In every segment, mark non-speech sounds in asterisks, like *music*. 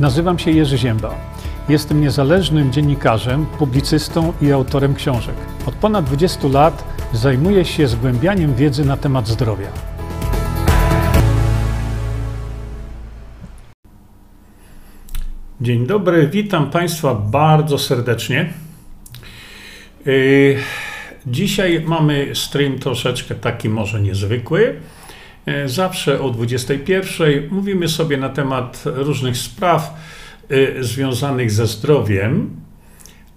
Nazywam się Jerzy Ziemba. Jestem niezależnym dziennikarzem, publicystą i autorem książek. Od ponad 20 lat zajmuję się zgłębianiem wiedzy na temat zdrowia. Dzień dobry, witam Państwa bardzo serdecznie. Yy, dzisiaj mamy stream troszeczkę taki może niezwykły. Yy, zawsze o 21 mówimy sobie na temat różnych spraw yy, związanych ze zdrowiem,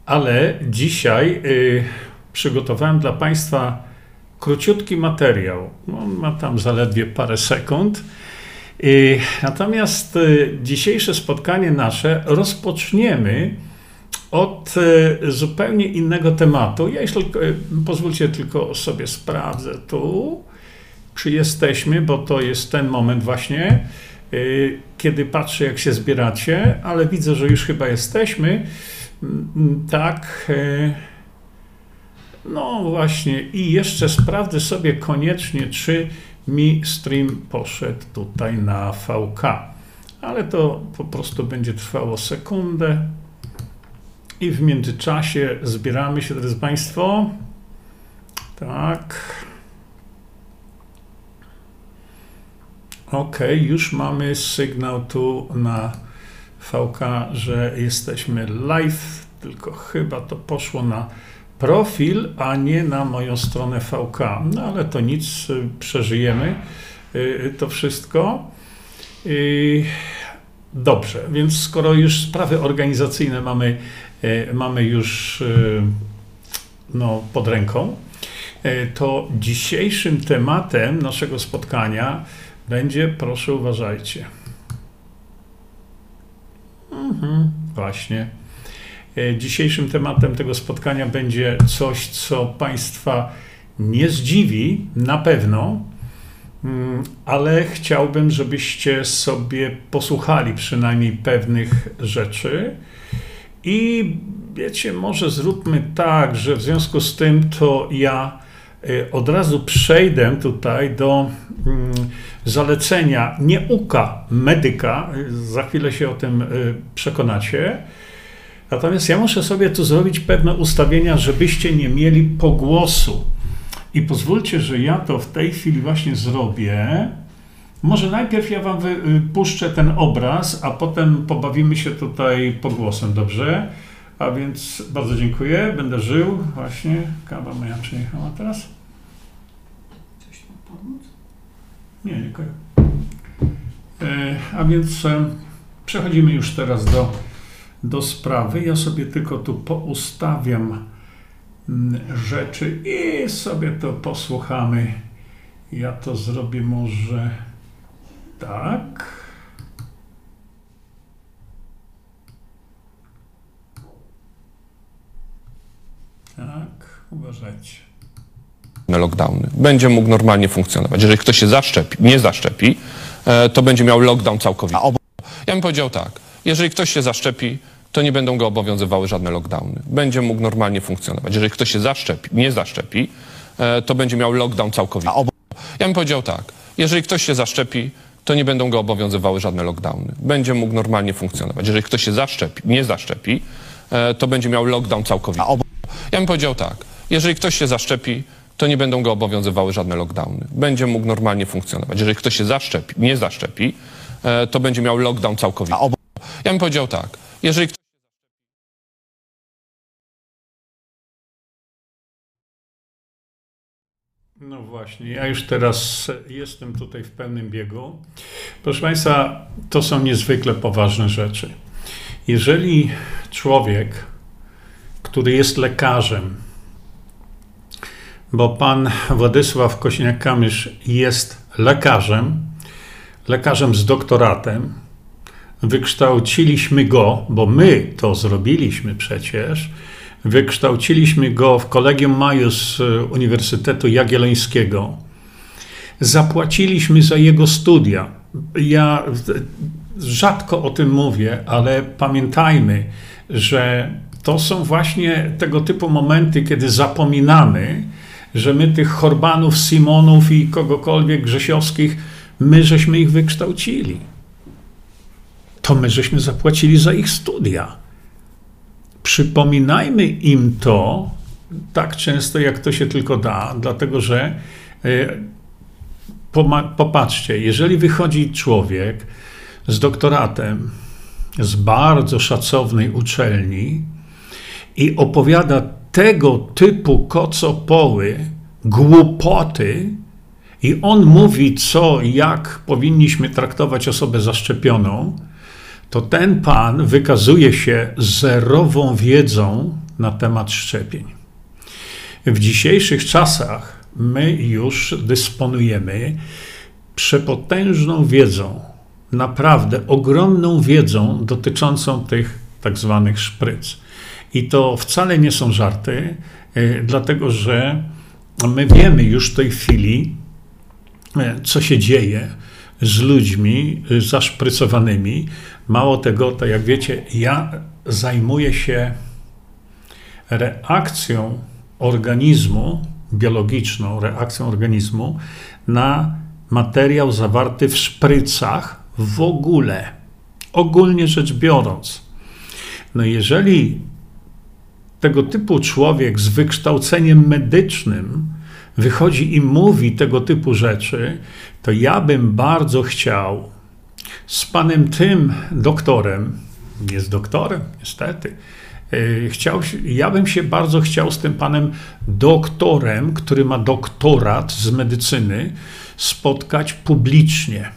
ale dzisiaj przygotowałem dla Państwa króciutki materiał. On ma tam zaledwie parę sekund Natomiast dzisiejsze spotkanie nasze rozpoczniemy od zupełnie innego tematu. Ja jeśli pozwólcie tylko sobie sprawdzę tu, czy jesteśmy, bo to jest ten moment właśnie, kiedy patrzę, jak się zbieracie, ale widzę, że już chyba jesteśmy. Mm, tak. No właśnie, i jeszcze sprawdzę sobie koniecznie, czy mi stream poszedł tutaj na VK. Ale to po prostu będzie trwało sekundę. I w międzyczasie zbieramy się, drodzy Państwo. Tak. Ok, już mamy sygnał tu na VK, że jesteśmy live, tylko chyba to poszło na profil, a nie na moją stronę VK. No ale to nic, y, przeżyjemy y, to wszystko. Dobrze, więc skoro już sprawy organizacyjne mamy, y, mamy już no, pod ręką, to dzisiejszym tematem naszego spotkania będzie, proszę uważajcie. Mhm, właśnie E, dzisiejszym tematem tego spotkania będzie coś, co Państwa nie zdziwi, na pewno, mm, ale chciałbym, żebyście sobie posłuchali przynajmniej pewnych rzeczy. I wiecie, może zróbmy tak, że w związku z tym to ja od razu przejdę tutaj do mm, zalecenia nieuka medyka. Za chwilę się o tym e, przekonacie Natomiast ja muszę sobie tu zrobić pewne ustawienia, żebyście nie mieli pogłosu. I pozwólcie, że ja to w tej chwili właśnie zrobię. Może najpierw ja wam puszczę ten obraz, a potem pobawimy się tutaj pogłosem, dobrze? A więc bardzo dziękuję, będę żył. Właśnie, kawa moja przyjechała teraz. Coś mam pomóc? Nie, dziękuję. E, a więc e, przechodzimy już teraz do do sprawy. Ja sobie tylko tu poustawiam mm, rzeczy i sobie to posłuchamy. Ja to zrobię może tak. Tak, uważajcie. Lockdowny. Będzie mógł normalnie funkcjonować. Jeżeli ktoś się zaszczepi, nie zaszczepi, e, to będzie miał lockdown całkowity. Ja bym powiedział tak. Jeżeli ktoś się zaszczepi, to nie będą go obowiązywały żadne lockdowny. Będzie mógł normalnie funkcjonować. Jeżeli ktoś się zaszczepi, nie zaszczepi, e, to będzie miał lockdown całkowity. Ja bym powiedział tak, jeżeli ktoś się zaszczepi, to nie będą go obowiązywały żadne lockdowny. Będzie mógł normalnie funkcjonować. Jeżeli ktoś się zaszczepi, nie zaszczepi, e, to będzie miał lockdown całkowity. Ja bym powiedział tak, jeżeli ktoś się zaszczepi, to nie będą go obowiązywały żadne lockdowny. Będzie mógł normalnie funkcjonować. Jeżeli ktoś się zaszczepi, nie zaszczepi, e, to będzie miał lockdown całkowity. Ja bym powiedział tak, jeżeli ktoś No właśnie, ja już teraz jestem tutaj w pełnym biegu. Proszę Państwa, to są niezwykle poważne rzeczy. Jeżeli człowiek, który jest lekarzem, bo pan Władysław Kośniak-Kamysz jest lekarzem, lekarzem z doktoratem, wykształciliśmy go, bo my to zrobiliśmy przecież, Wykształciliśmy go w Kolegium Majus Uniwersytetu Jagiellońskiego. Zapłaciliśmy za jego studia. Ja rzadko o tym mówię, ale pamiętajmy, że to są właśnie tego typu momenty, kiedy zapominamy, że my tych Horbanów, Simonów i kogokolwiek Grzesiowskich, my żeśmy ich wykształcili. to my żeśmy zapłacili za ich studia. Przypominajmy im to tak często, jak to się tylko da, dlatego że e, popatrzcie, jeżeli wychodzi człowiek z doktoratem z bardzo szacownej uczelni i opowiada tego typu kocopoły, głupoty, i on mówi, co, jak powinniśmy traktować osobę zaszczepioną, to ten pan wykazuje się zerową wiedzą na temat szczepień. W dzisiejszych czasach my już dysponujemy przepotężną wiedzą, naprawdę ogromną wiedzą dotyczącą tych tak zwanych szpryc. I to wcale nie są żarty, e, dlatego że my wiemy już w tej chwili, e, co się dzieje z ludźmi zaszprycowanymi. Mało tego, to jak wiecie, ja zajmuję się reakcją organizmu, biologiczną reakcją organizmu na materiał zawarty w szprycach w ogóle, ogólnie rzecz biorąc. No jeżeli tego typu człowiek z wykształceniem medycznym wychodzi i mówi tego typu rzeczy, to ja bym bardzo chciał z panem tym doktorem, jest doktorem, niestety, e, chciał, ja bym się bardzo chciał z tym panem doktorem, który ma doktorat z medycyny, spotkać publicznie.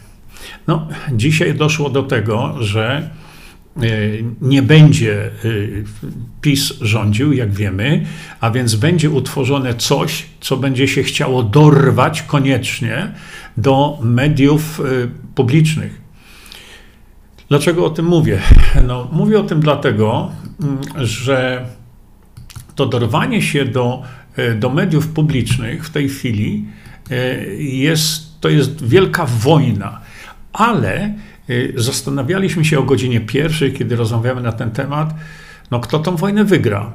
No, dzisiaj doszło do tego, że Y, nie będzie y, PiS rządził, jak wiemy, a więc będzie utworzone coś, co będzie się chciało dorwać koniecznie do mediów y, publicznych. Dlaczego o tym mówię? No, mówię o tym dlatego, mm, że to dorwanie się do, do mediów publicznych w tej chwili jest, to jest wielka wojna, ale zastanawialiśmy się o godzinie pierwszej, kiedy rozmawiamy na ten temat, no kto tą wojnę wygra,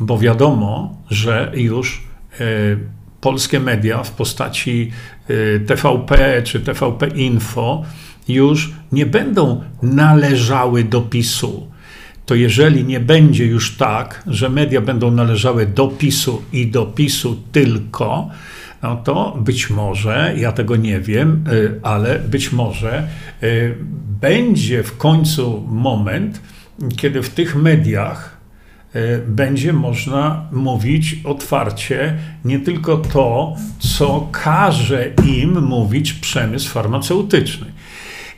bo wiadomo, że już y, polskie media w postaci y, TVP czy TVP Info już nie będą należały do PiSu. To jeżeli nie będzie już tak, że media będą należały do PiSu i do PiSu tylko, no to być może, ja tego nie wiem, y, ale być może y, będzie w końcu moment, kiedy w tych mediach y, będzie można mówić otwarcie nie tylko to, co każe im mówić przemysł farmaceutyczny.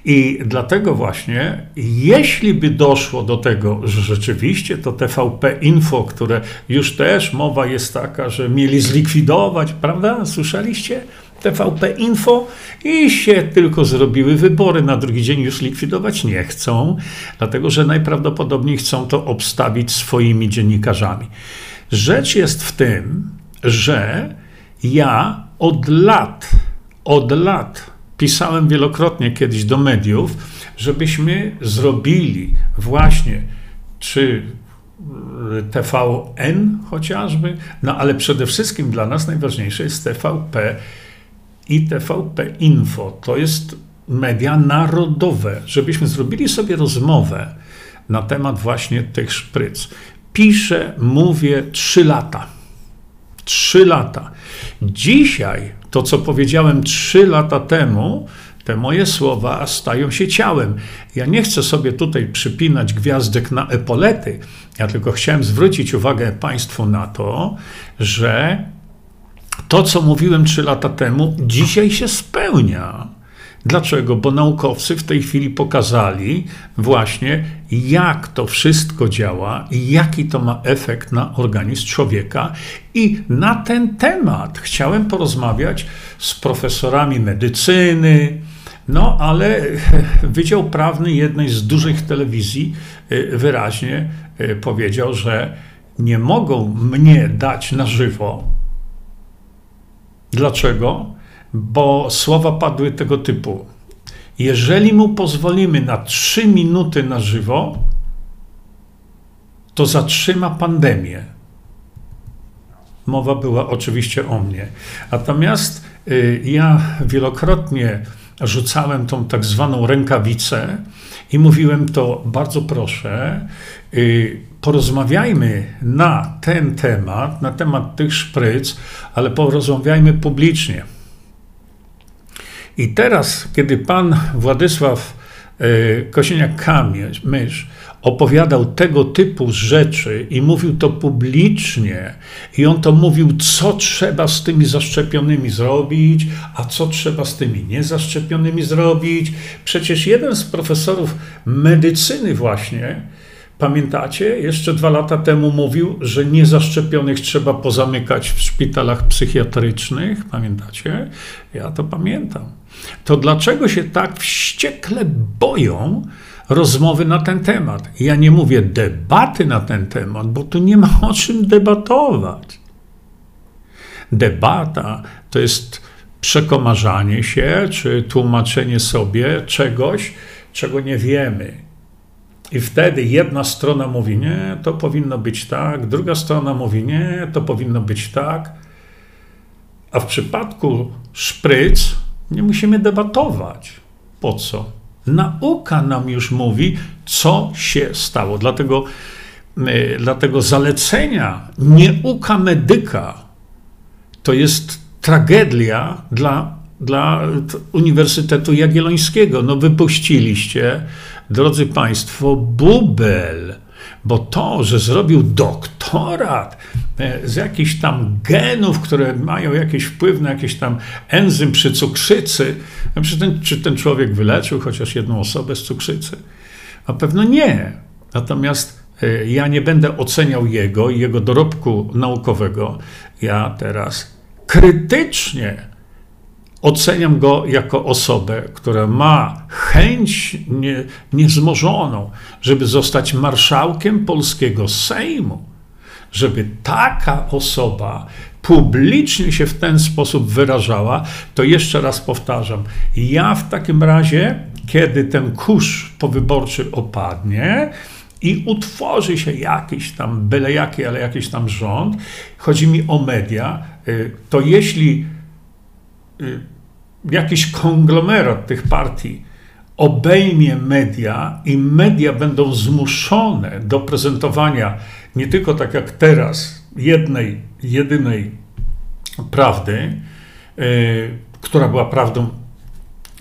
I dlatego właśnie, jeśli by doszło do tego, że rzeczywiście to TVP Info, które już też mowa jest taka, że mieli zlikwidować, prawda? Słyszeliście? TVP Info i się tylko zrobiły wybory. Na drugi dzień już likwidować nie chcą, dlatego że najprawdopodobniej chcą to obstawić swoimi dziennikarzami. Rzecz jest w tym, że ja od lat, od lat pisałem wielokrotnie kiedyś do mediów, żebyśmy zrobili właśnie, czy e, TVN chociażby, no ale przede wszystkim dla nas najważniejsze jest TVP i TVP Info. To jest media narodowe, żebyśmy zrobili sobie rozmowę na temat właśnie tych szpryc. Piszę, mówię trzy lata. Trzy lata. Dzisiaj to, co powiedziałem trzy lata temu, te moje słowa stają się ciałem. Ja nie chcę sobie tutaj przypinać gwiazdek na epolety. Ja tylko chciałem zwrócić uwagę Państwu na to, że to, co mówiłem trzy lata temu, dzisiaj się spełnia. Dlaczego? Bo naukowcy w tej chwili pokazali właśnie, jak to wszystko działa i jaki to ma efekt na organizm człowieka. I na ten temat chciałem porozmawiać z profesorami medycyny, no ale *laughs* Wydział Prawny jednej z dużych telewizji y, wyraźnie y, powiedział, że nie mogą mnie dać na żywo. Dlaczego? Bo słowa padły tego typu. Jeżeli mu pozwolimy na trzy minuty na żywo, to zatrzyma pandemię. Mowa była oczywiście o mnie. Natomiast y, ja wielokrotnie rzucałem tą tak zwaną rękawicę i mówiłem to bardzo proszę, y, porozmawiajmy na ten temat, na temat tych szpryc, ale porozmawiajmy publicznie. I teraz, kiedy pan Władysław y, Kosiniak-Kamysz opowiadał tego typu rzeczy i mówił to publicznie, i on to mówił, co trzeba z tymi zaszczepionymi zrobić, a co trzeba z tymi niezaszczepionymi zrobić. Przecież jeden z profesorów medycyny, właśnie, pamiętacie, jeszcze dwa lata temu mówił, że niezaszczepionych trzeba pozamykać w szpitalach psychiatrycznych. Pamiętacie? Ja to pamiętam. To dlaczego się tak wściekle boją? rozmowy na ten temat. Ja nie mówię debaty na ten temat, bo tu nie ma o czym debatować. Debata to jest przekomarzanie się czy tłumaczenie sobie czegoś, czego nie wiemy. I wtedy jedna strona mówi nie, to powinno być tak, druga strona mówi nie, to powinno być tak. A w przypadku szpryc nie musimy debatować. Po co? Nauka nam już mówi, co się stało. Dlatego, e, dlatego zalecenia nieuka medyka to jest tragedia dla, dla Uniwersytetu Jagiellońskiego. No wypuściliście, drodzy Państwo, bubel bo to, że zrobił doktorat e, z jakichś tam genów, które mają jakiś wpływ na jakiś tam enzym przy cukrzycy, czy ten, czy ten człowiek wyleczył chociaż jedną osobę z cukrzycy? Na pewno nie. Natomiast e, ja nie będę oceniał jego i jego dorobku naukowego. Ja teraz krytycznie Oceniam go jako osobę, która ma chęć nie, niezmożoną, żeby zostać marszałkiem polskiego Sejmu, żeby taka osoba publicznie się w ten sposób wyrażała, to jeszcze raz powtarzam, ja w takim razie, kiedy ten kurz powyborczy opadnie, i utworzy się jakiś tam, byle jaki, ale jakiś tam rząd, chodzi mi o media, y, to jeśli jakiś konglomerat tych partii obejmie media i media będą zmuszone do prezentowania nie tylko tak jak teraz jednej, jedynej prawdy, yy, która była prawdą,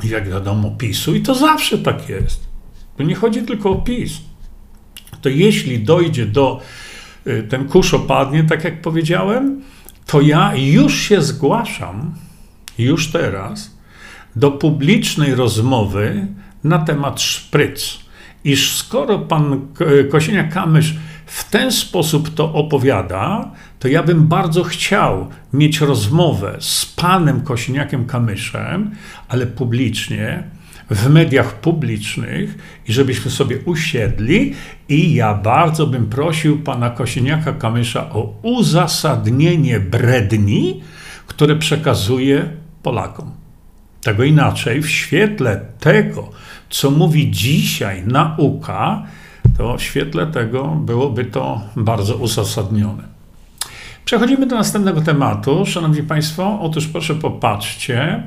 jak wiadomo, PiSu, i to zawsze tak jest. To nie chodzi tylko o PiS. To jeśli dojdzie do, yy, ten kurz opadnie, tak jak powiedziałem, to ja już się zgłaszam już teraz do publicznej rozmowy na temat szpryc. Iż skoro pan Kosienia-Kamysz w ten sposób to opowiada, to ja bym bardzo chciał mieć rozmowę z panem Kosiniakiem-Kamyszem, ale publicznie, w mediach publicznych i żebyśmy sobie usiedli i ja bardzo bym prosił pana Kosiniaka-Kamysza o uzasadnienie bredni, które przekazuje Polakom. Tego inaczej, w świetle tego, co mówi dzisiaj nauka, to w świetle tego byłoby to bardzo uzasadnione. Przechodzimy do następnego tematu. Szanowni Państwo, otóż proszę popatrzcie,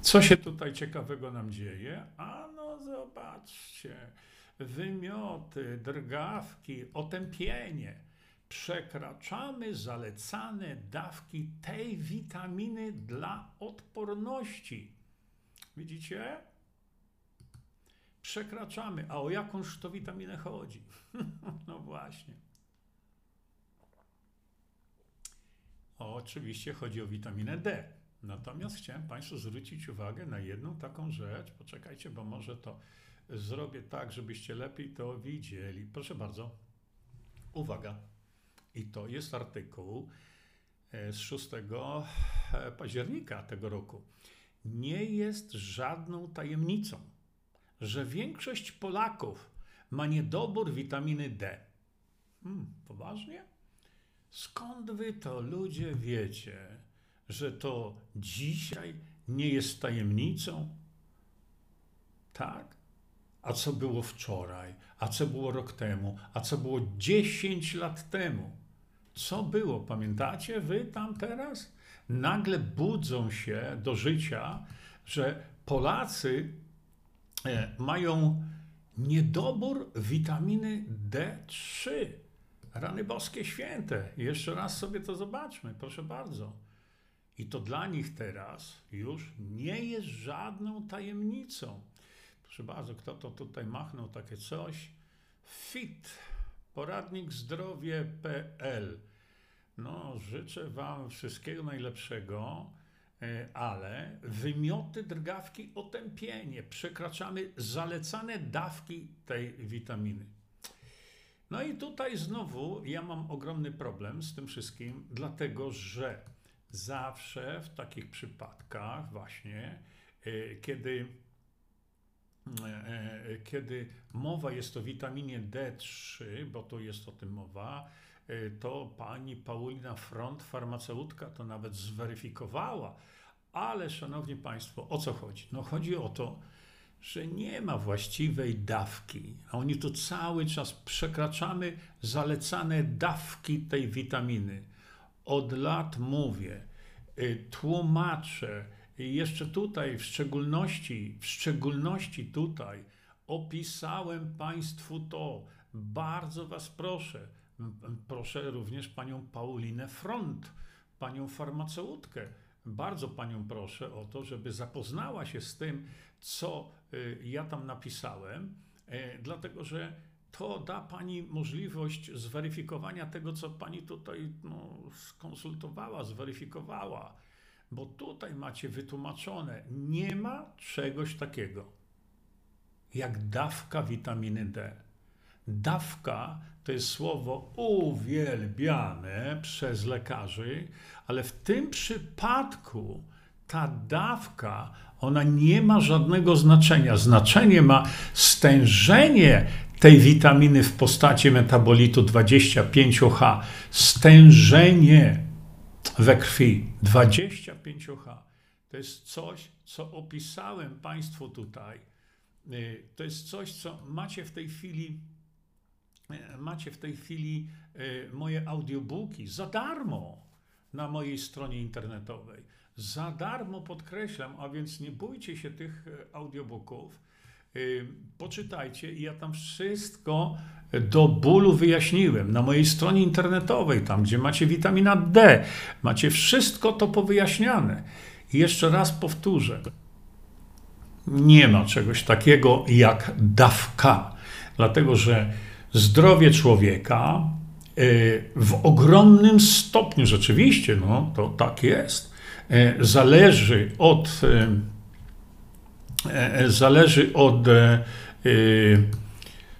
co się tutaj ciekawego nam dzieje. A no zobaczcie, wymioty, drgawki, otępienie przekraczamy zalecane dawki tej witaminy dla odporności. Widzicie? Przekraczamy. A o jakąż to witaminę chodzi? *laughs* no właśnie. Oczywiście chodzi o witaminę D. Natomiast chciałem Państwu zwrócić uwagę na jedną taką rzecz. Poczekajcie, bo może to zrobię tak, żebyście lepiej to widzieli. Proszę bardzo. Uwaga. I to jest artykuł e, z 6 e, października tego roku. Nie jest żadną tajemnicą, że większość Polaków ma niedobór witaminy D. Hmm, poważnie? Skąd wy to ludzie wiecie, że to dzisiaj nie jest tajemnicą? Tak? A co było wczoraj? A co było rok temu? A co było 10 lat temu? Co było? Pamiętacie wy tam teraz? Nagle budzą się do życia, że Polacy e, mają niedobór witaminy D3. Rany boskie święte. Jeszcze raz sobie to zobaczmy, proszę bardzo. I to dla nich teraz już nie jest żadną tajemnicą. Proszę bardzo, kto to tutaj machnął takie coś? FIT, poradnik zdrowie.pl. No, życzę Wam wszystkiego najlepszego, e, ale wymioty, drgawki, otępienie. Przekraczamy zalecane dawki tej witaminy. No i tutaj znowu ja mam ogromny problem z tym wszystkim, dlatego że zawsze w takich przypadkach właśnie, e, kiedy kiedy mowa jest o witaminie D3, bo to jest o tym mowa, Y, to pani Paulina Front, farmaceutka, to nawet zweryfikowała. Ale, szanowni państwo, o co chodzi? No chodzi o to, że nie ma właściwej dawki. A oni tu cały czas przekraczamy zalecane dawki tej witaminy. Od lat mówię, y, tłumaczę, jeszcze tutaj w szczególności, w szczególności tutaj opisałem Państwu to. Bardzo Was proszę, Proszę również panią Paulinę Front, panią farmaceutkę. Bardzo panią proszę o to, żeby zapoznała się z tym, co y, ja tam napisałem, e, dlatego że to da pani możliwość zweryfikowania tego, co pani tutaj no, skonsultowała, zweryfikowała. Bo tutaj macie wytłumaczone, nie ma czegoś takiego jak dawka witaminy D. Dawka to jest słowo uwielbiane przez lekarzy, ale w tym przypadku ta dawka, ona nie ma żadnego znaczenia. Znaczenie ma stężenie tej witaminy w postaci metabolitu 25H. Stężenie we krwi 25H. To jest coś, co opisałem Państwu tutaj. Y, to jest coś, co macie w tej chwili E, macie w tej chwili e, moje audiobooki za darmo na mojej stronie internetowej. Za darmo podkreślam, a więc nie bójcie się tych audiobooków. Poczytajcie i ja tam wszystko do bólu wyjaśniłem. Na mojej stronie internetowej, tam gdzie macie witamina D, macie wszystko to powyjaśniane. I jeszcze raz powtórzę. Nie ma czegoś takiego jak dawka, dlatego że zdrowie człowieka y, w ogromnym stopniu, rzeczywiście, no to tak jest, y, zależy od, y, zależy od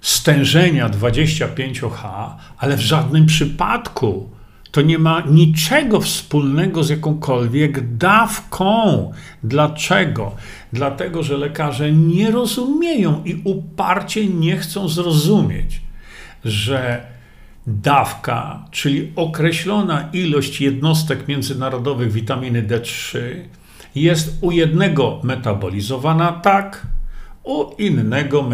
stężenia 25H, ale w żadnym przypadku to nie ma niczego wspólnego z jakąkolwiek dawką. Dlaczego? Dlatego, że lekarze nie rozumieją i uparcie nie chcą zrozumieć że dawka, czyli określona ilość jednostek międzynarodowych witaminy D3 jest u jednego metabolizowana tak, u innego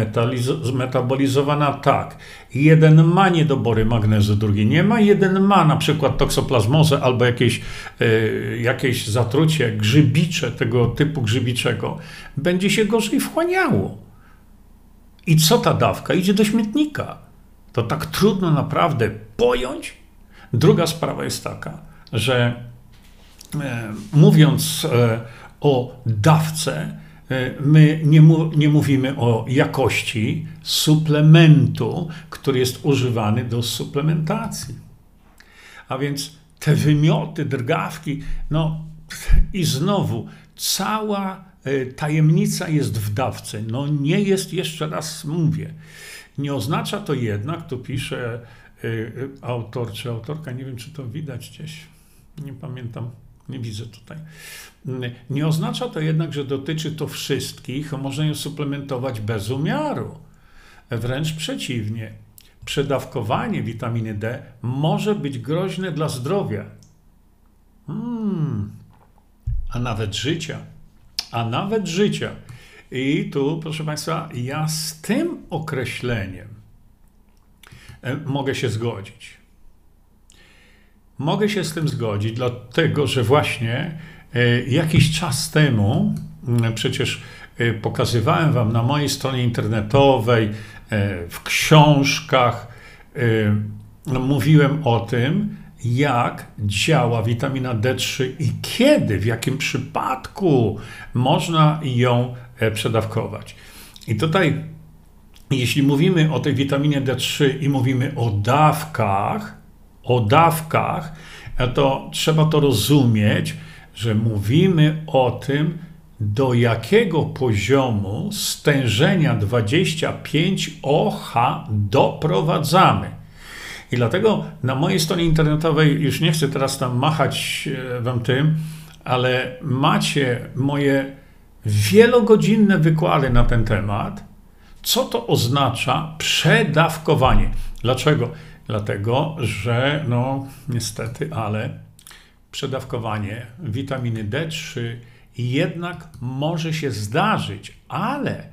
metabolizowana tak. Jeden ma niedobory magnezu, drugi nie ma. Jeden ma na przykład toksoplazmozę albo jakieś, y, jakieś zatrucie grzybicze, tego typu grzybiczego. Będzie się gorzej wchłaniało. I co ta dawka? Idzie do śmietnika to tak trudno naprawdę pojąć. Druga sprawa jest taka, że mówiąc e, o dawce, e, my nie, nie mówimy o jakości suplementu, który jest używany do suplementacji. A więc te wymioty, drgawki, no i znowu cała e, tajemnica jest w dawce. No nie jest, jeszcze raz mówię, nie oznacza to jednak, tu pisze autor czy autorka, nie wiem czy to widać gdzieś, nie pamiętam, widzę tutaj. Nie oznacza to jednak, że dotyczy to wszystkich, można ją suplementować bez umiaru. Wręcz przeciwnie. Przedawkowanie witaminy D może być groźne dla zdrowia, hmm, a nawet życia. A nawet życia. I tu, proszę Państwa, ja z tym określeniem e, mogę się zgodzić. Mogę się z tym zgodzić, dlatego że właśnie e, jakiś czas temu, przecież pokazywałem Wam na mojej stronie internetowej, w książkach, no, mówiłem o tym, jak działa witamina D3 i kiedy, w jakim przypadku można ją przedawkować. I tutaj, jeśli mówimy o tej witaminie D3 i mówimy o dawkach, o dawkach, to trzeba to rozumieć, że mówimy o tym, do jakiego poziomu stężenia 25 OH doprowadzamy. I dlatego na mojej stronie internetowej, już nie chcę teraz tam machać e, wam tym, ale macie moje wielogodzinne wykłady na ten temat. Co to oznacza przedawkowanie? Dlaczego? Dlatego, że no niestety, ale przedawkowanie witaminy D3 jednak może się zdarzyć, ale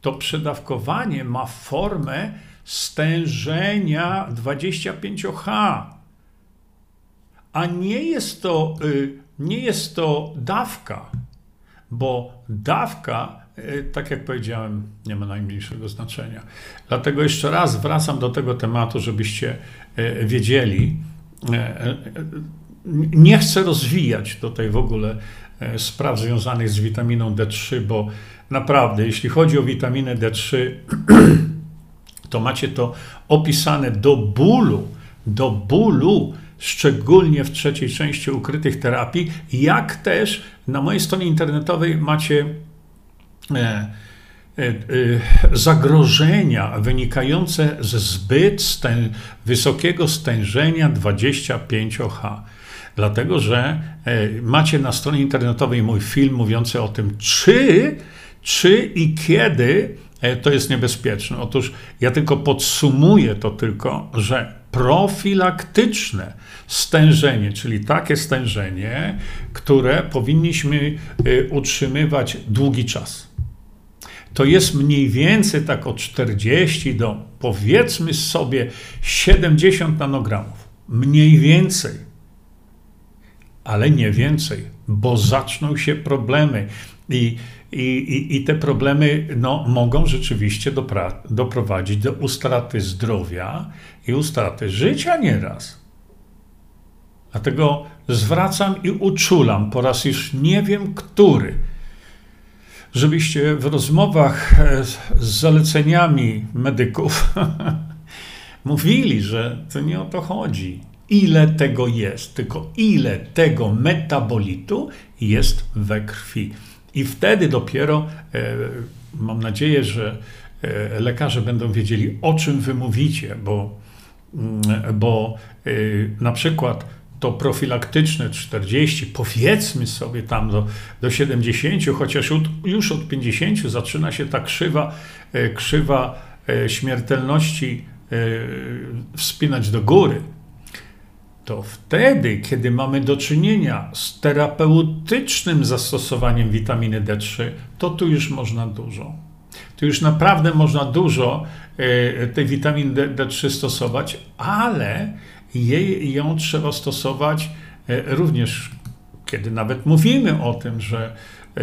to przedawkowanie ma formę stężenia 25H, a nie jest to, y, nie jest to dawka, bo dawka, tak jak powiedziałem, nie ma najmniejszego znaczenia. Dlatego jeszcze raz wracam do tego tematu, żebyście y, wiedzieli. Nie chcę rozwijać tutaj w ogóle spraw związanych z witaminą D3, bo naprawdę, jeśli chodzi o witaminę D3, *clears throat* to macie to opisane do bólu, do bólu, szczególnie w trzeciej części ukrytych terapii, jak też na mojej stronie internetowej macie zagrożenia wynikające ze zbyt stę, wysokiego stężenia 25H. Dlatego, że e, macie na stronie internetowej mój film mówiący o tym, czy, czy i kiedy E, to jest niebezpieczne. Otóż ja tylko podsumuję to tylko, że profilaktyczne stężenie, czyli takie stężenie, które powinniśmy e, utrzymywać długi czas. To jest mniej więcej tak od 40 do powiedzmy sobie 70 nanogramów. Mniej więcej. Ale nie więcej, bo zaczną się problemy. I i, i, te problemy no, mogą rzeczywiście doprowadzić do ustraty zdrowia i ustraty życia nieraz. Dlatego zwracam i uczulam po raz już nie wiem który, żebyście w rozmowach e, z zaleceniami medyków *laughs* mówili, że to nie o to chodzi, ile tego jest, tylko ile tego metabolitu jest we krwi. I wtedy dopiero e, mam nadzieję, że e, lekarze będą wiedzieli, o czym wy mówicie, bo, mm, bo e, na przykład to profilaktyczne 40, powiedzmy sobie tam do, do 70, chociaż już od 50 zaczyna się ta krzywa, krzywa śmiertelności wspinać do góry to wtedy, kiedy mamy do czynienia z terapeutycznym zastosowaniem witaminy D3, to tu już można dużo. Tu już naprawdę można dużo e, tej witaminy D3 stosować, ale jej, ją trzeba stosować e, również, kiedy nawet mówimy o tym, że, e,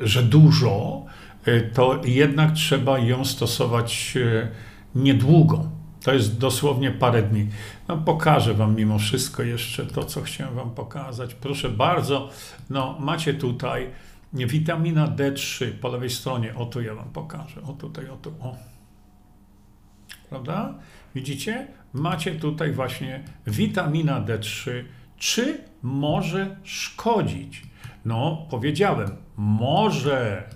że dużo, to jednak trzeba ją stosować niedługo to jest dosłownie parę dni. No, pokażę Wam mimo wszystko jeszcze to, co chciałem Wam pokazać. Proszę bardzo, no, macie tutaj witamina D3 po lewej stronie. O tu ja Wam pokażę. O tutaj, o tu. O. Prawda? Widzicie? Macie tutaj właśnie witamina D3. Czy może szkodzić? No, powiedziałem, może,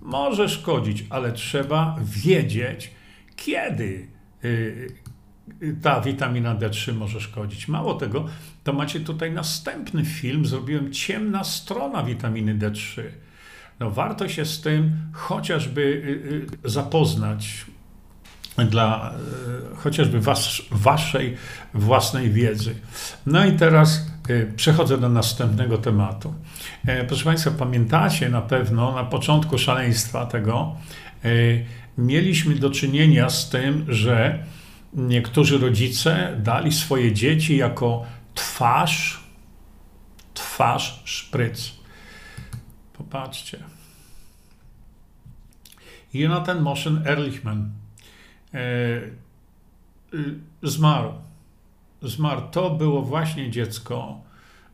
może szkodzić, ale trzeba wiedzieć, kiedy Y, y, ta witamina D3 może szkodzić. Mało tego, to macie tutaj następny film, zrobiłem ciemna strona witaminy D3. No warto się z tym chociażby y, zapoznać dla chociażby was, waszej własnej wiedzy. No i teraz przechodzę do następnego tematu. E, proszę Państwa, pamiętacie na pewno na początku szaleństwa tego, mieliśmy do czynienia z tym, że niektórzy rodzice dali swoje dzieci jako twarz, twarz szpryc. Popatrzcie. Jonathan Moschen Ehrlichman e, zmarł. Zmarł. To było właśnie dziecko,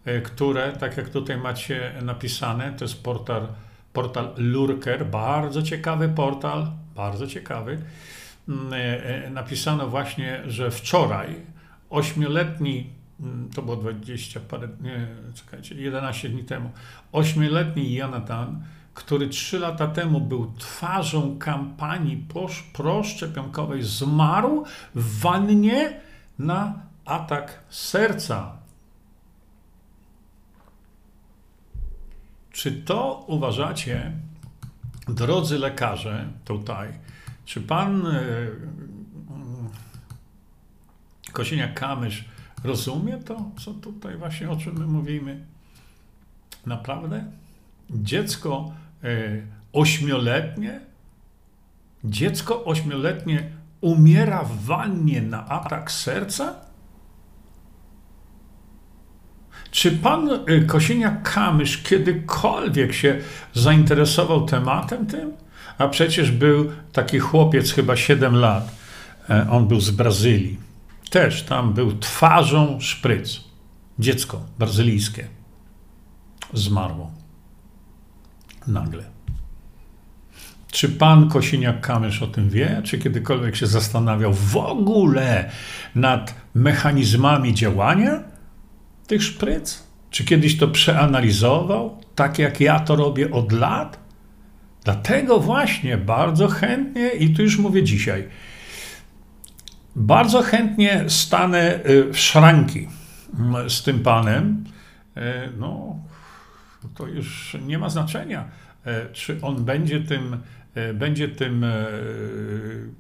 e, które, tak jak tutaj macie napisane, to jest portal, portal Lurker, bardzo ciekawy portal, bardzo ciekawy. Mm, e, napisano właśnie, że wczoraj ośmioletni Mm, to było 20 parę, nie, czekajcie, 11 dni temu, ośmioletni Jonathan, który trzy lata temu był twarzą kampanii proszczepionkowej, zmarł w wannie na atak serca. Czy to uważacie, drodzy lekarze tutaj, czy pan yy, Kosieniak-Kamysz Rozumie to, co tutaj właśnie o czym my mówimy? Naprawdę? Dziecko e, ośmioletnie, dziecko ośmioletnie umiera w wannie na atak serca? Czy pan e, Kosieniak-Kamysz kiedykolwiek się zainteresował tematem tym? A przecież był taki chłopiec, chyba 7 lat. E, on był z Brazylii też tam był twarzą szpryc. Dziecko brazylijskie zmarło. Nagle. Czy pan Kosiniak-Kamysz o tym wie? Czy kiedykolwiek się zastanawiał w ogóle nad mechanizmami działania tych szpryc? Czy kiedyś to przeanalizował, tak jak ja to robię od lat? Dlatego właśnie bardzo chętnie, i tu już mówię dzisiaj, bardzo chętnie stanę y, w szranki mm, z tym panem. E, no, to już nie ma znaczenia, e, czy on będzie tym, e, będzie tym mm,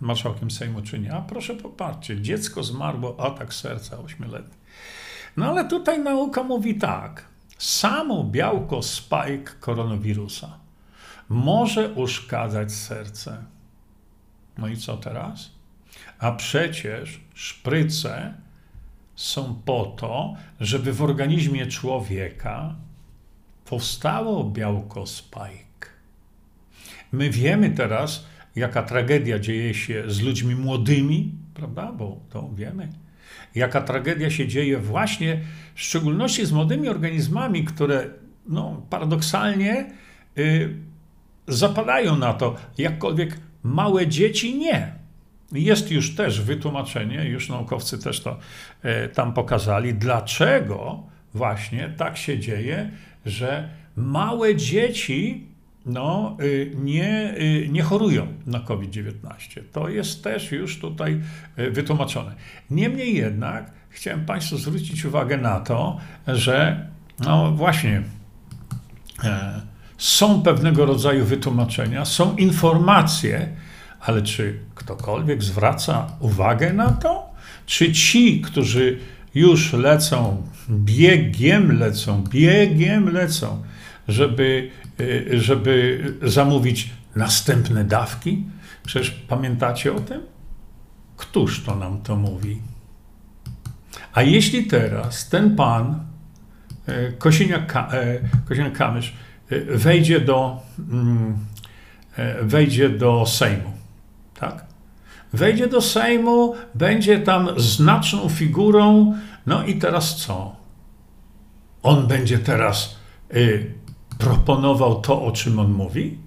marszałkiem Sejmu, czy nie. A proszę popatrzcie, dziecko zmarło, atak serca ośmioletni. No ale tutaj nauka mówi tak. Samo białko spike koronawirusa może uszkadzać serce. No i co teraz? A przecież szpryce są po to, żeby w organizmie człowieka powstało białko spike. My wiemy teraz, jaka tragedia dzieje się z ludźmi młodymi, prawda? Bo to wiemy. Jaka tragedia się dzieje właśnie, w szczególności z młodymi organizmami, które no, paradoksalnie y, zapadają na to, jakkolwiek małe dzieci nie. Jest już też wytłumaczenie, już naukowcy też to e, tam pokazali, dlaczego właśnie tak się dzieje, że małe dzieci no, y, nie, y, nie chorują na COVID-19. To jest też już tutaj e, wytłumaczone. Niemniej jednak chciałem Państwu zwrócić uwagę na to, że no właśnie e, są pewnego rodzaju wytłumaczenia, są informacje, ale czy ktokolwiek zwraca uwagę na to? Czy ci, którzy już lecą, biegiem lecą, biegiem lecą, żeby, y, żeby zamówić następne dawki? Przecież pamiętacie o tym? Któż to nam to mówi? A jeśli teraz ten pan y, Kosiniak-Kamysz y, wejdzie do, mm, wejdzie do Sejmu, tak? Wejdzie do Sejmu, będzie tam znaczną figurą, no i teraz co? On będzie teraz y, proponował to, o czym on mówi?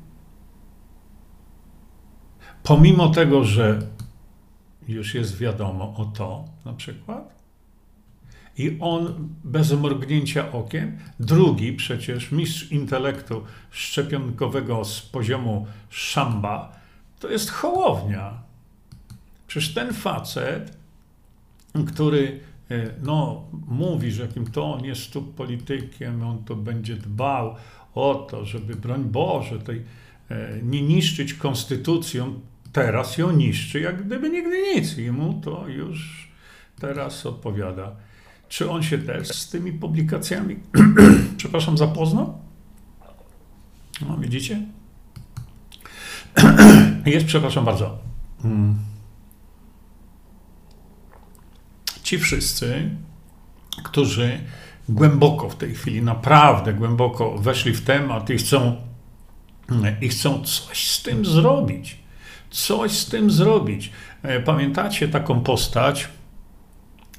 Pomimo tego, że już jest wiadomo o to, na przykład, i on bez mrugnięcia okiem, drugi przecież mistrz intelektu szczepionkowego z poziomu szamba, to jest hołownia. Przecież ten facet, który e, no, mówi, że jakim to on jest tu politykiem, on to będzie dbał o to, żeby, broń Boże, tej, e, nie niszczyć konstytucją, teraz ją niszczy, jak gdyby nigdy nic. I mu to już teraz odpowiada. Czy on się też z tymi publikacjami, *clears throat* przepraszam, zapoznał? No, widzicie? *clears throat* Jest, przepraszam bardzo. Mm. Ci wszyscy, którzy głęboko w tej chwili, naprawdę głęboko weszli w temat i chcą i chcą coś z tym zrobić. Coś z tym zrobić. E, pamiętacie taką postać,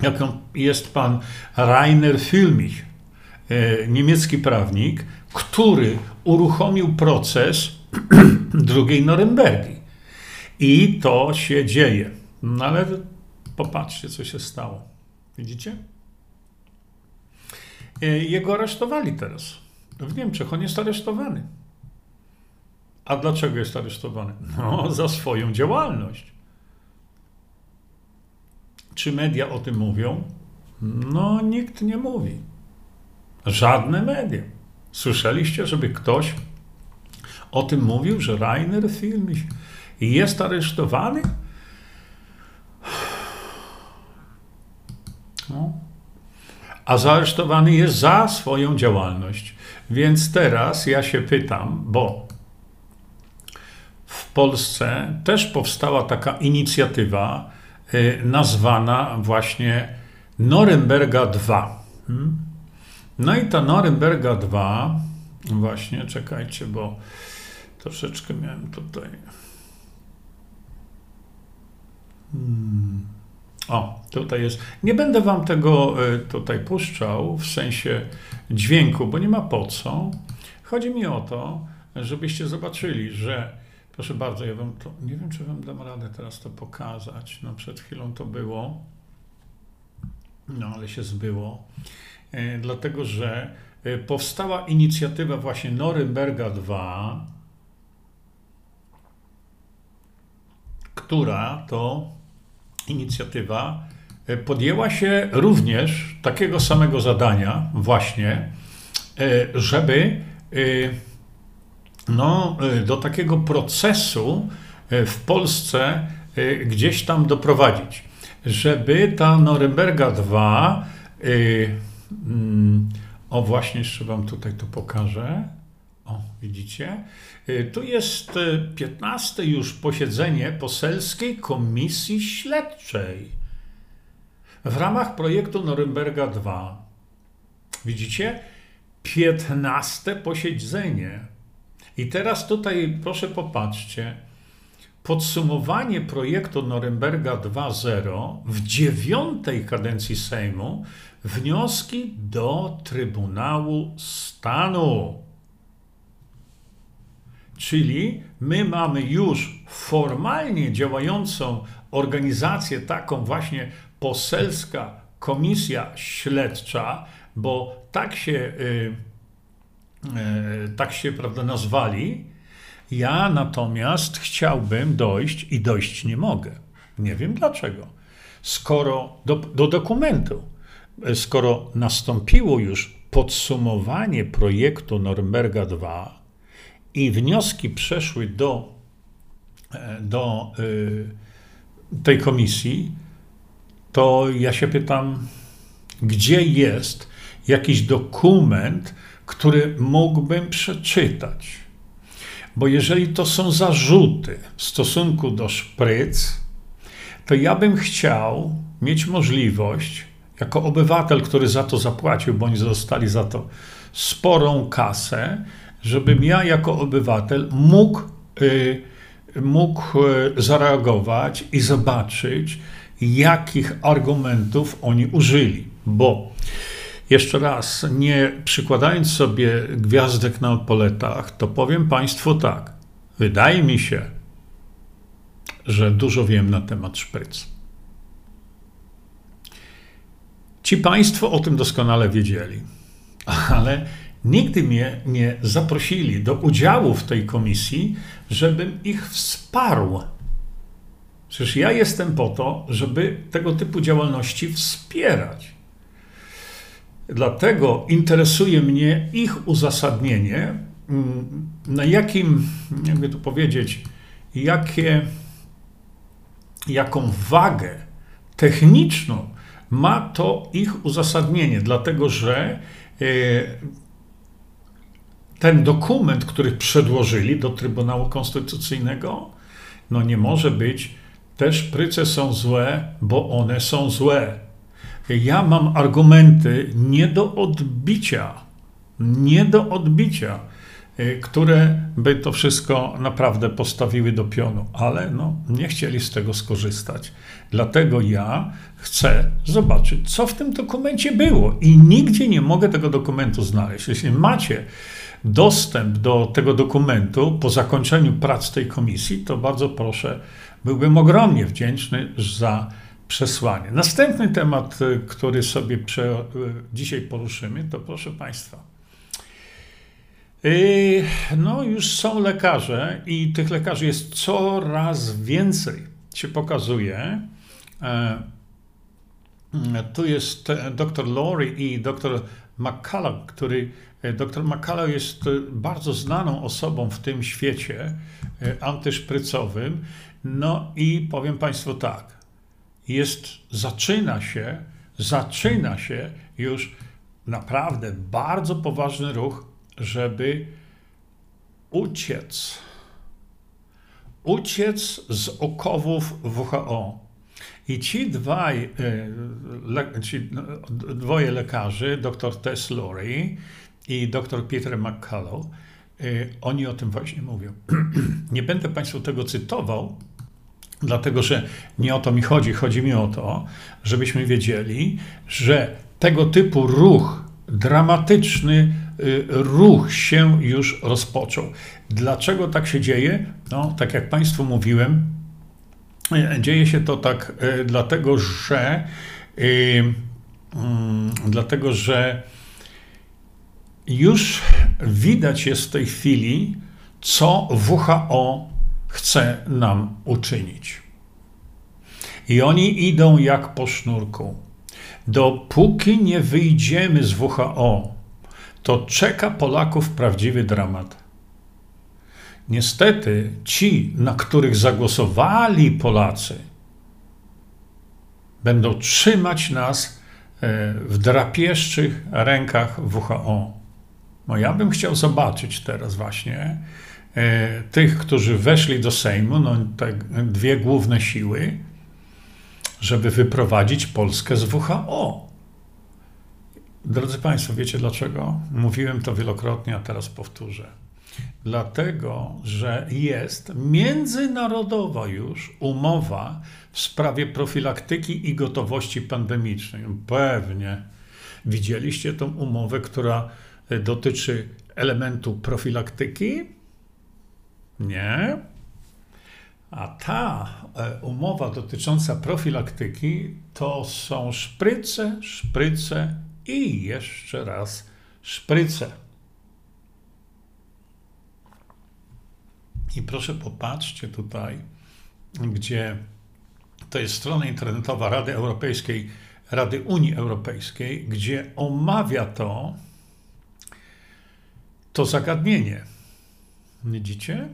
jaką jest pan Rainer Filmich, e, niemiecki prawnik, który uruchomił proces *clears throat* drugiej Norymbergi. I to się dzieje. No ale popatrzcie, co się stało. Widzicie? E, jego aresztowali teraz. W Niemczech on jest aresztowany. A dlaczego jest aresztowany? No, za swoją działalność. Czy media o tym mówią? No, nikt nie mówi. Żadne media. Słyszeliście, żeby ktoś o tym mówił, że Rainer Filmich jest aresztowany? No. A zaaresztowany jest za swoją działalność. Więc teraz ja się pytam, bo w Polsce też powstała taka inicjatywa y, nazwana właśnie Norymberga 2. Hmm? No i ta Norymberga 2, właśnie, czekajcie, bo troszeczkę miałem tutaj. Hmm. O, tutaj jest. Nie będę wam tego y, tutaj puszczał w sensie dźwięku, bo nie ma po co. Chodzi mi o to, żebyście zobaczyli, że proszę bardzo, ja wam to, nie wiem, czy wam dam radę teraz to pokazać. No, przed chwilą to było, no ale się zbyło. E, dlatego że e, powstała inicjatywa właśnie Norymberga 2, która to inicjatywa e, podjęła się również takiego samego zadania, właśnie, żeby no, do takiego procesu w Polsce gdzieś tam doprowadzić, żeby ta Norymberga 2 Mm, o, właśnie jeszcze Wam tutaj to pokażę. O, widzicie? Y, tu jest 15 y, już posiedzenie Poselskiej Komisji Śledczej w ramach projektu Norymberga 2. Widzicie? 15 posiedzenie. I teraz tutaj proszę popatrzcie. Podsumowanie projektu Norymberga 2.0 w dziewiątej kadencji Sejmu wnioski do Trybunału Stanu. Czyli my mamy już formalnie działającą organizację, taką właśnie poselska komisja śledcza, bo tak się, yy, yy, tak się prawda, nazwali. Ja natomiast chciałbym dojść i dojść nie mogę. Nie wiem dlaczego. Skoro do, do dokumentu, skoro nastąpiło już podsumowanie projektu Norymberga 2 i wnioski przeszły do, e, do e, tej komisji, to ja się pytam, gdzie jest jakiś dokument, który mógłbym przeczytać. Bo jeżeli to są zarzuty w stosunku do szpryc, to ja bym chciał mieć możliwość jako obywatel, który za to zapłacił, oni zostali za to sporą kasę, żebym ja jako obywatel mógł, y, mógł y, zareagować i zobaczyć, jakich argumentów oni użyli. Bo jeszcze raz, nie przykładając sobie gwiazdek na poletach, to powiem Państwu tak. Wydaje mi się, że dużo wiem na temat szpryc. Ci Państwo o tym doskonale wiedzieli, *laughs* ale nigdy mnie nie zaprosili do udziału w tej komisji, żebym ich wsparł. Przecież ja jestem po to, żeby tego typu działalności wspierać. Dlatego interesuje mnie ich uzasadnienie, mm, na jakim, jakby to powiedzieć, jakie, jaką wagę techniczną ma to ich uzasadnienie, dlatego że e, ten dokument, który przedłożyli do Trybunału Konstytucyjnego, no nie może być, te szpryce są złe, bo one są złe. Ja mam argumenty nie do odbicia, nie do odbicia. y, które by to wszystko naprawdę postawiły do pionu, ale no, nie chcieli z tego skorzystać. Dlatego ja chcę zobaczyć, co w tym dokumencie było i nigdzie nie mogę tego dokumentu znaleźć. Jeśli macie dostęp do tego dokumentu po zakończeniu prac tej komisji, to bardzo proszę, byłbym ogromnie wdzięczny za przesłanie. Następny temat, y, który sobie prze, y, dzisiaj poruszymy, to proszę Państwa. Y, no, już są lekarze i tych lekarzy jest coraz więcej. Się pokazuje. E, tu jest dr Lori i dr McCullough, który e, dr McCullough jest bardzo znaną osobą w tym świecie e, antyszprycowym. No i powiem Państwu tak jest, zaczyna się, zaczyna się już naprawdę bardzo poważny ruch, żeby uciec, uciec z okowów WHO. I ci dwaj, e, le, ci dwoje lekarzy, dr Tess Lowry i dr Peter McCullough, e, oni o tym właśnie mówią. *clears throat* Nie będę Państwu tego cytował, Dlatego, że nie o to mi chodzi. Chodzi mi o to, żebyśmy wiedzieli, że tego typu ruch, dramatyczny y, ruch się już rozpoczął. Dlaczego tak się dzieje? No, tak jak Państwu mówiłem, y, dzieje się to tak y, dlatego, że mm, dlatego, że już widać jest w tej chwili, co WHO chce nam uczynić. I oni idą jak po sznurku. Dopóki nie wyjdziemy z WHO, to czeka Polaków prawdziwy dramat. Niestety ci, na których zagłosowali Polacy, będą trzymać nas e, w drapieszczych rękach WHO. No ja bym chciał zobaczyć teraz właśnie, E, tych, którzy weszli do Sejmu, no, te dwie główne siły, żeby wyprowadzić Polskę z WHO. Drodzy Państwo, wiecie dlaczego? Mówiłem to wielokrotnie, a teraz powtórzę. Dlatego, że jest międzynarodowa już umowa w sprawie profilaktyki i gotowości pandemicznej. Pewnie widzieliście tą umowę, która dotyczy elementu profilaktyki nie. A ta e, umowa dotycząca profilaktyki to są szpryce, szpryce i jeszcze raz szpryce. I proszę popatrzcie tutaj, gdzie to jest strona internetowa Rady Europejskiej, Rady Unii Europejskiej, gdzie omawia to, to zagadnienie. Widzicie?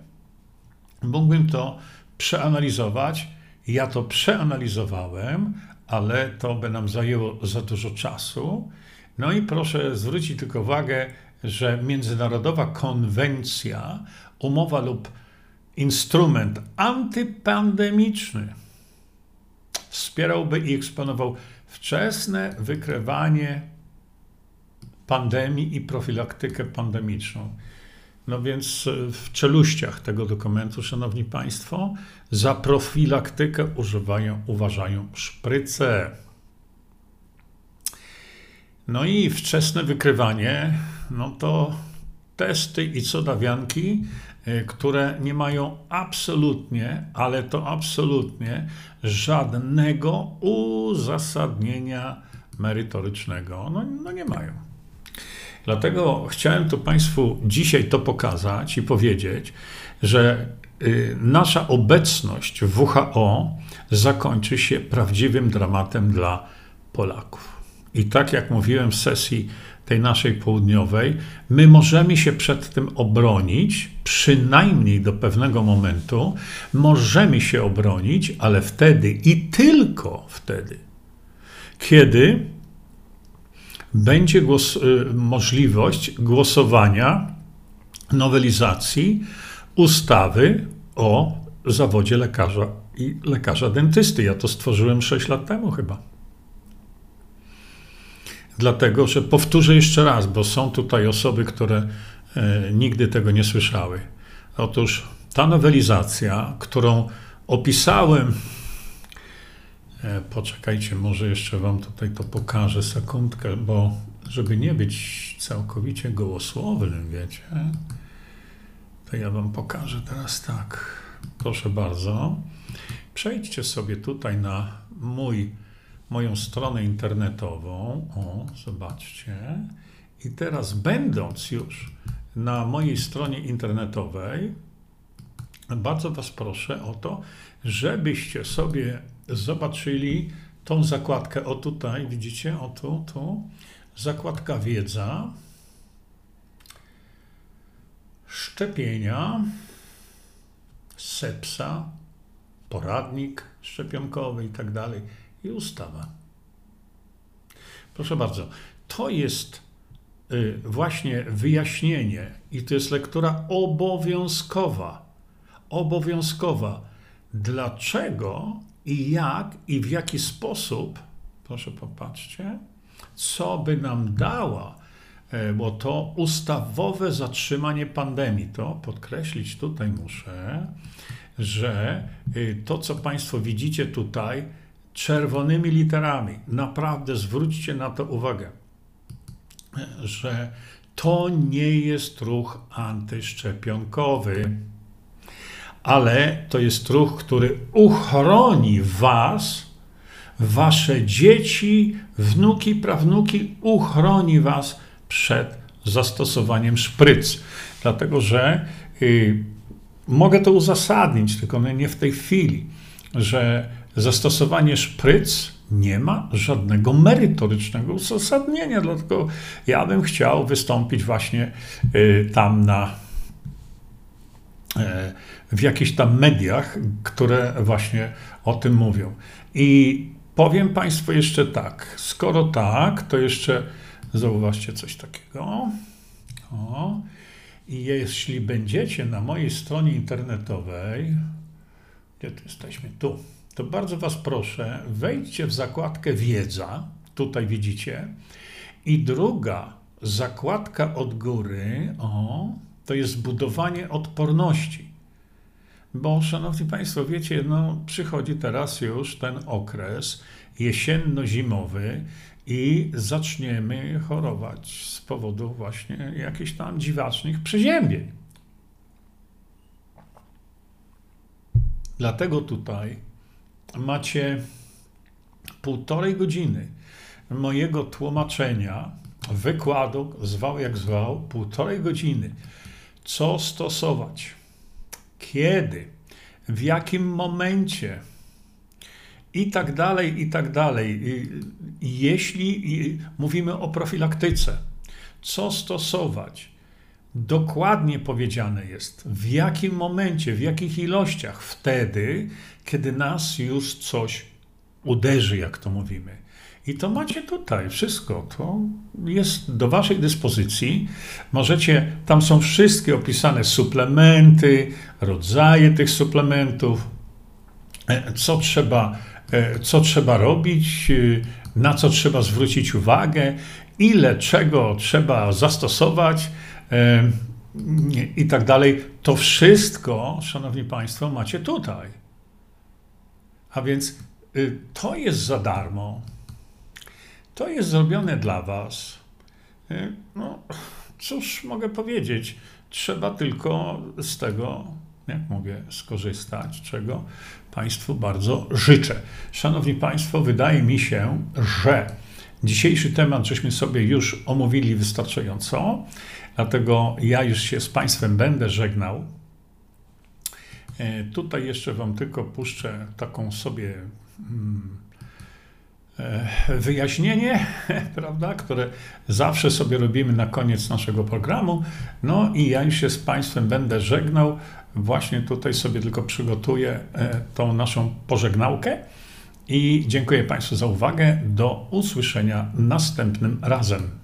Mógłbym to przeanalizować. Ja to przeanalizowałem, ale to by nam zajęło za dużo czasu. No i proszę zwrócić tylko uwagę, że międzynarodowa konwencja, umowa lub instrument antypandemiczny wspierałby i eksponował wczesne wykrywanie pandemii i profilaktykę pandemiczną. No więc e, w czeluściach tego dokumentu, szanowni państwo, za profilaktykę używają, uważają szpryce. No i wczesne wykrywanie, no to testy i cudawianki, które nie mają absolutnie, ale to absolutnie żadnego uzasadnienia merytorycznego. No, no nie mają. Dlatego chciałem tu Państwu dzisiaj to pokazać i powiedzieć, że y, nasza obecność w WHO zakończy się prawdziwym dramatem dla Polaków. I tak jak mówiłem w sesji tej naszej południowej, my możemy się przed tym obronić, przynajmniej do pewnego momentu. Możemy się obronić, ale wtedy i tylko wtedy, kiedy będzie głos, y, możliwość głosowania nowelizacji ustawy o zawodzie lekarza i lekarza dentysty. Ja to stworzyłem 6 lat temu chyba. Dlatego, że powtórzę jeszcze raz, bo są tutaj osoby, które e, nigdy tego nie słyszały. Otóż ta nowelizacja, którą opisałem, e, poczekajcie, może jeszcze Wam tutaj to pokażę sekundkę, bo żeby nie być całkowicie gołosłownym, wiecie, to ja Wam pokażę teraz tak. Proszę bardzo. Przejdźcie sobie tutaj na mój, moją stronę internetową. O, zobaczcie. I teraz, będąc już na mojej stronie internetowej, bardzo Was proszę o to, żebyście sobie zobaczyli tą zakładkę. O tutaj, widzicie? O tu, tu. Zakładka wiedza. Szczepienia. Sepsa. Poradnik szczepionkowy i tak dalej. I ustawa. Proszę bardzo. To jest y, właśnie wyjaśnienie i to jest lektura obowiązkowa. Obowiązkowa. Dlaczego i jak i w jaki sposób, proszę popatrzcie, co by nam dała, e, bo to ustawowe zatrzymanie pandemii, to podkreślić tutaj muszę, że y, to, co Państwo widzicie tutaj, czerwonymi literami, naprawdę zwróćcie na to uwagę, że to nie jest ruch antyszczepionkowy, ale to jest ruch, który uchroni Was, Wasze dzieci, wnuki, prawnuki, uchroni Was przed zastosowaniem szpryc. Dlatego, że y, mogę to uzasadnić, tylko nie w tej chwili, że zastosowanie szpryc nie ma żadnego merytorycznego uzasadnienia. Dlatego ja bym chciał wystąpić właśnie y, tam na y, w jakichś tam mediach, które właśnie o tym mówią. I powiem Państwu jeszcze tak, skoro tak, to jeszcze zauważcie coś takiego. O. I jeśli będziecie na mojej stronie internetowej, gdzie tu jesteśmy? Tu. To bardzo Was proszę, wejdźcie w zakładkę Wiedza, tutaj widzicie, i druga zakładka od góry, o, to jest budowanie odporności. Bo, szanowni Państwo, wiecie, no, przychodzi teraz już ten okres jesienno-zimowy i zaczniemy chorować z powodu właśnie jakichś tam dziwacznych przeziębień. Dlatego tutaj macie półtorej godziny mojego tłumaczenia, wykładu, zwał jak zwał, półtorej godziny, co stosować, kiedy, w jakim momencie i tak dalej, i tak dalej. Jeśli mówimy o profilaktyce, co stosować, dokładnie powiedziane jest, w jakim momencie, w jakich ilościach, wtedy, kiedy nas już coś uderzy, jak to mówimy. I to macie tutaj wszystko. To jest do Waszej dyspozycji. Możecie, tam są wszystkie opisane suplementy, rodzaje tych suplementów, e, co trzeba, e, co trzeba robić, e, na co trzeba zwrócić uwagę, ile czego trzeba zastosować i tak dalej. To wszystko, Szanowni Państwo, macie tutaj. A więc y, to jest za darmo. To jest zrobione dla Was. Y, no, cóż mogę powiedzieć? Trzeba tylko z tego, jak mogę skorzystać, czego Państwu bardzo życzę. Szanowni Państwo, wydaje mi się, że dzisiejszy temat żeśmy sobie już omówili wystarczająco, dlatego ja już się z Państwem będę żegnał. E, tutaj jeszcze Wam tylko puszczę taką sobie mm, e, wyjaśnienie, *laughs* prawda, które zawsze sobie robimy na koniec naszego programu. No i ja już się z Państwem będę żegnał. Właśnie tutaj sobie tylko przygotuję e, tą naszą pożegnałkę. I dziękuję Państwu za uwagę. Do usłyszenia następnym razem.